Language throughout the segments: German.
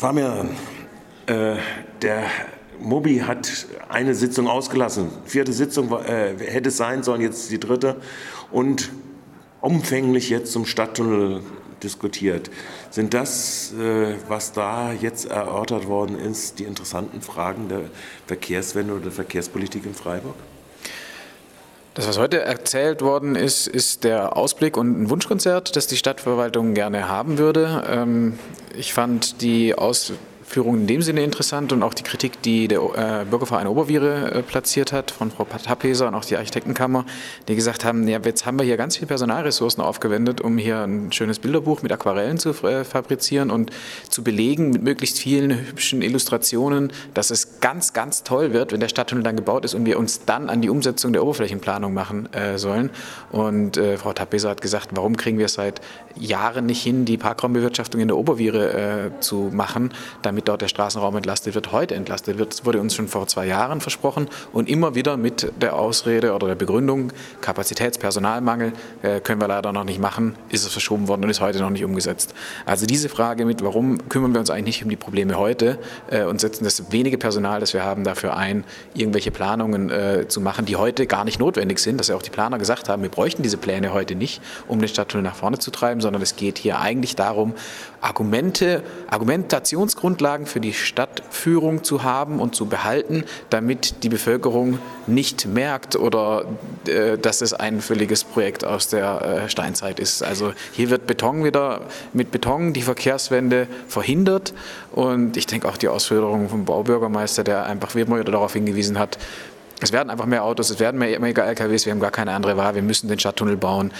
Fabian, äh, der Mobi hat eine Sitzung ausgelassen. Vierte Sitzung äh, hätte es sein sollen, jetzt die dritte. Und umfänglich jetzt zum Stadttunnel diskutiert. Sind das, äh, was da jetzt erörtert worden ist, die interessanten Fragen der Verkehrswende oder der Verkehrspolitik in Freiburg? Das, was heute erzählt worden ist, ist der Ausblick und ein Wunschkonzert, das die Stadtverwaltung gerne haben würde. Ähm, ich fand die Aus Führung in dem Sinne interessant und auch die Kritik, die der äh, Bürgerverein Oberviere äh, platziert hat, von Frau Tappeser und auch die Architektenkammer, die gesagt haben, ja, jetzt haben wir hier ganz viele Personalressourcen aufgewendet, um hier ein schönes Bilderbuch mit Aquarellen zu äh, fabrizieren und zu belegen mit möglichst vielen hübschen Illustrationen, dass es ganz, ganz toll wird, wenn der Stadttunnel dann gebaut ist und wir uns dann an die Umsetzung der Oberflächenplanung machen äh, sollen. Und äh, Frau Tappeser hat gesagt, warum kriegen wir es seit Jahren nicht hin, die Parkraumbewirtschaftung in der Oberviere äh, zu machen, damit damit dort der Straßenraum entlastet wird, heute entlastet wird. Das wurde uns schon vor zwei Jahren versprochen und immer wieder mit der Ausrede oder der Begründung, Kapazitätspersonalmangel äh, können wir leider noch nicht machen, ist es verschoben worden und ist heute noch nicht umgesetzt. Also diese Frage mit, warum kümmern wir uns eigentlich nicht um die Probleme heute äh, und setzen das wenige Personal, das wir haben, dafür ein, irgendwelche Planungen äh, zu machen, die heute gar nicht notwendig sind, dass ja auch die Planer gesagt haben, wir bräuchten diese Pläne heute nicht, um den Stadttunnel nach vorne zu treiben, sondern es geht hier eigentlich darum, Argumente, Argumentationsgrundlagen Grundlagen für die Stadtführung zu haben und zu behalten, damit die Bevölkerung nicht merkt oder äh, dass es ein völliges Projekt aus der äh, Steinzeit ist. Also hier wird Beton wieder mit Beton die Verkehrswende verhindert und ich denke auch die Ausführungen vom Baubürgermeister, der einfach wieder darauf hingewiesen hat, es werden einfach mehr Autos, es werden mehr, mehr LKWs, wir haben gar keine andere Wahl, wir müssen den Stadttunnel bauen.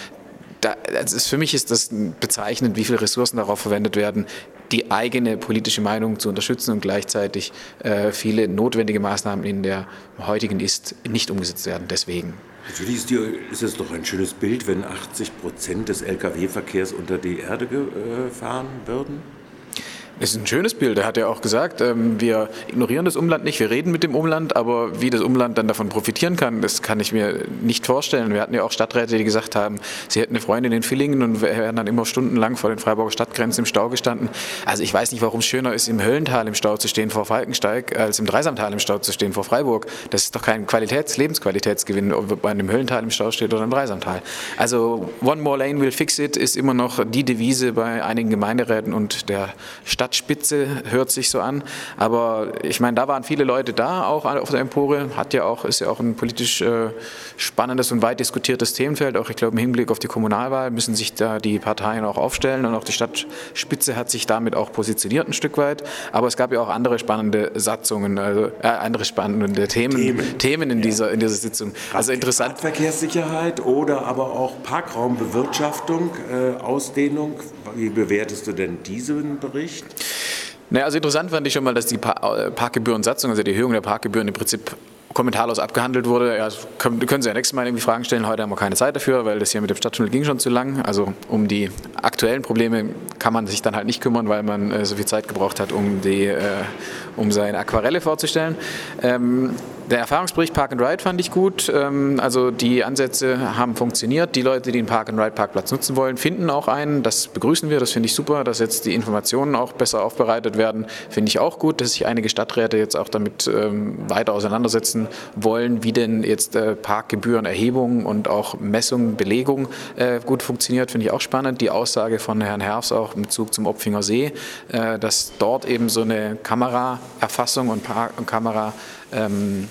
Da, ist, für mich ist das bezeichnend, wie viele Ressourcen darauf verwendet werden, die eigene politische Meinung zu unterstützen und gleichzeitig äh, viele notwendige Maßnahmen in der heutigen Ist nicht umgesetzt werden. Deswegen. Natürlich ist, die, ist es doch ein schönes Bild, wenn 80 Prozent des Lkw-Verkehrs unter die Erde gefahren würden. Es ist ein schönes Bild. Er hat ja auch gesagt, ähm, wir ignorieren das Umland nicht, wir reden mit dem Umland, aber wie das Umland dann davon profitieren kann, das kann ich mir nicht vorstellen. Wir hatten ja auch Stadträte, die gesagt haben, sie hätten eine Freundin in Villingen und wären dann immer stundenlang vor den Freiburger Stadtgrenzen im Stau gestanden. Also ich weiß nicht, warum es schöner ist, im Höllental im Stau zu stehen vor Falkensteig, als im Dreisamtal im Stau zu stehen vor Freiburg. Das ist doch kein Qualitäts-, Lebensqualitätsgewinn, ob man im Höllental im Stau steht oder im Dreisamtal. Also One More Lane will fix it ist immer noch die Devise bei einigen Gemeinderäten und der Stadt Stadtspitze, hört sich so an. Aber ich meine, da waren viele Leute da, auch auf der Empore. Hat ja auch, ist ja auch ein politisch äh, spannendes und weit diskutiertes Themenfeld. Auch ich glaube, im Hinblick auf die Kommunalwahl müssen sich da die Parteien auch aufstellen. Und auch die Stadtspitze hat sich damit auch positioniert ein Stück weit. Aber es gab ja auch andere spannende Satzungen, also, äh, andere spannende Themen, Themen, Themen in, dieser, in dieser Sitzung. Also interessant. Verkehrssicherheit oder aber auch Parkraumbewirtschaftung, äh, Ausdehnung. Wie bewertest du denn diesen Bericht? Naja, also interessant fand ich schon mal, dass die äh, Parkgebührensatzung, also die Erhöhung der Parkgebühren im Prinzip kommentarlos abgehandelt wurde. Ja, können, können Sie ja nächstes Mal irgendwie Fragen stellen. Heute haben wir keine Zeit dafür, weil das hier mit dem Stadttunnel ging schon zu lang. Also um die aktuellen Probleme kann man sich dann halt nicht kümmern, weil man äh, so viel Zeit gebraucht hat, um, die, äh, um seine Aquarelle vorzustellen. Ähm, der Erfahrungsbericht Park and Ride fand ich gut. Ähm, also die Ansätze haben funktioniert. Die Leute, die den Park and Ride Parkplatz nutzen wollen, finden auch einen. Das begrüßen wir. Das finde ich super. Dass jetzt die Informationen auch besser aufbereitet werden, finde ich auch gut. Dass sich einige Stadträte jetzt auch damit ähm, weiter auseinandersetzen wollen, wie denn jetzt äh, Parkgebührenerhebung und auch Messung, Belegung äh, gut funktioniert, finde ich auch spannend. Die Aussage von Herrn Herfs auch im Bezug zum Opfinger See, äh, dass dort eben so eine Kameraerfassung und Kamera ähm,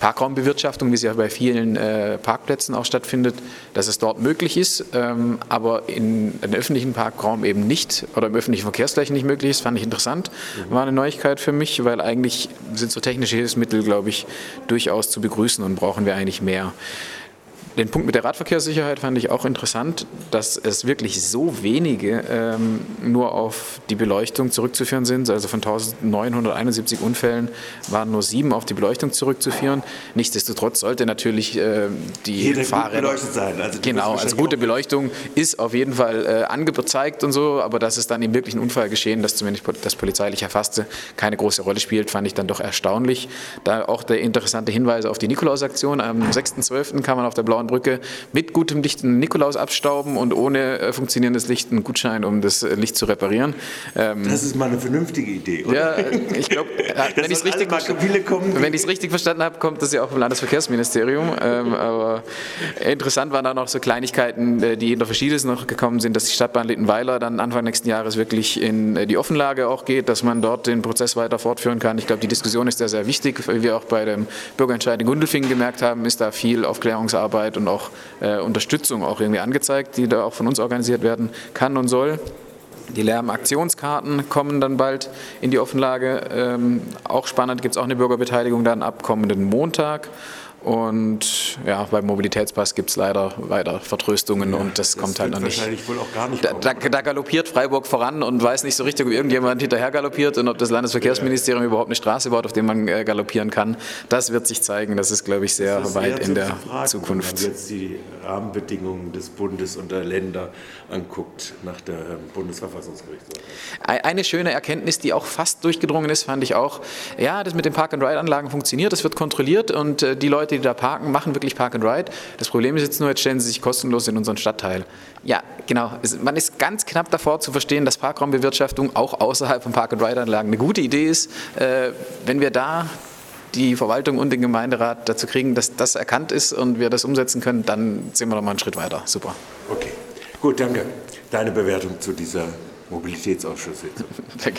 Parkraumbewirtschaftung, wie sie ja bei vielen äh, Parkplätzen auch stattfindet, dass es dort möglich ist, ähm, aber in den öffentlichen Parkraum eben nicht oder im öffentlichen Verkehrsflächen nicht möglich ist, fand ich interessant. Mhm. War eine Neuigkeit für mich, weil eigentlich sind so technische Hilfsmittel, glaube ich, durchaus zu begrüßen und brauchen wir eigentlich mehr. Den Punkt mit der Radverkehrssicherheit fand ich auch interessant, dass es wirklich so wenige ähm, nur auf die Beleuchtung zurückzuführen sind. Also von 1971 Unfällen waren nur sieben auf die Beleuchtung zurückzuführen. Nichtsdestotrotz sollte natürlich äh, die Jeder Fahrräder beleuchtet sein. Also genau, also gute Beleuchtung ist auf jeden Fall äh, angezeigt und so, aber dass es dann im wirklichen Unfall geschehen, dass zumindest das polizeilich Erfasste keine große Rolle spielt, fand ich dann doch erstaunlich. Da auch der interessante Hinweis auf die Nikolausaktion. Am 6.12. kann man auf der blauen Brücke mit gutem Licht einen Nikolaus abstauben und ohne äh, funktionierendes Licht einen Gutschein, um das äh, Licht zu reparieren. Ähm, das ist mal eine vernünftige Idee, oder? Ja, ich glaube, wenn ich es richtig, richtig, verstanden habe, kommt das ja auch vom Landesverkehrsministerium. Ähm, aber interessant waren dann auch so Kleinigkeiten, äh, die in der Verschiedenes noch gekommen sind, dass die Stadtbahn Littenweiler dann Anfang nächsten Jahres wirklich in die Offenlage auch geht, dass man dort den Prozess weiter fortführen kann. Ich glaube, die Diskussion ist sehr, sehr wichtig, wie wir auch bei dem Bürgerentscheid in Gundelfingen gemerkt haben, ist da viel Aufklärungsarbeit und auch äh, Unterstützung auch irgendwie angezeigt, die da auch von uns organisiert werden kann und soll. Die Lärmaktionskarten kommen dann bald in die Offenlage. Ähm, auch spannend gibt es auch eine Bürgerbeteiligung dann ab kommenden Montag. Und ja, beim Mobilitätspass gibt es leider weiter Vertröstungen ja, und das, das kommt halt noch nicht. Wahrscheinlich wohl auch gar nicht da, da, da, galoppiert Freiburg voran und weiß nicht so richtig, ob irgendjemand hinterher galoppiert und ob das Landesverkehrsministerium ja. überhaupt eine Straße baut, auf der man äh, galoppieren kann. Das wird sich zeigen. Das ist, glaube ich, sehr weit in der Frage, Zukunft. Wenn man jetzt die Rahmenbedingungen des Bundes und der Länder anguckt nach der ähm, Bundesverfassungsgericht. Eine schöne Erkenntnis, die auch fast durchgedrungen ist, fand ich auch. Ja, das mit den Park-and-Ride-Anlagen funktioniert, das wird kontrolliert und äh, die Leute Leute, die da parken, machen wirklich Park and Ride. Das Problem ist jetzt nur, jetzt stellen sie sich kostenlos in unseren Stadtteil. Ja, genau. Man ist ganz knapp davor zu verstehen, dass Parkraumbewirtschaftung auch außerhalb von Park and Ride Anlagen eine gute Idee ist. Äh, wenn wir da die Verwaltung und den Gemeinderat dazu kriegen, dass das erkannt ist und wir das umsetzen können, dann sind wir noch mal einen Schritt weiter. Super. Okay, gut, danke. Deine Bewertung zu dieser Mobilitätsausschusssitzung. danke.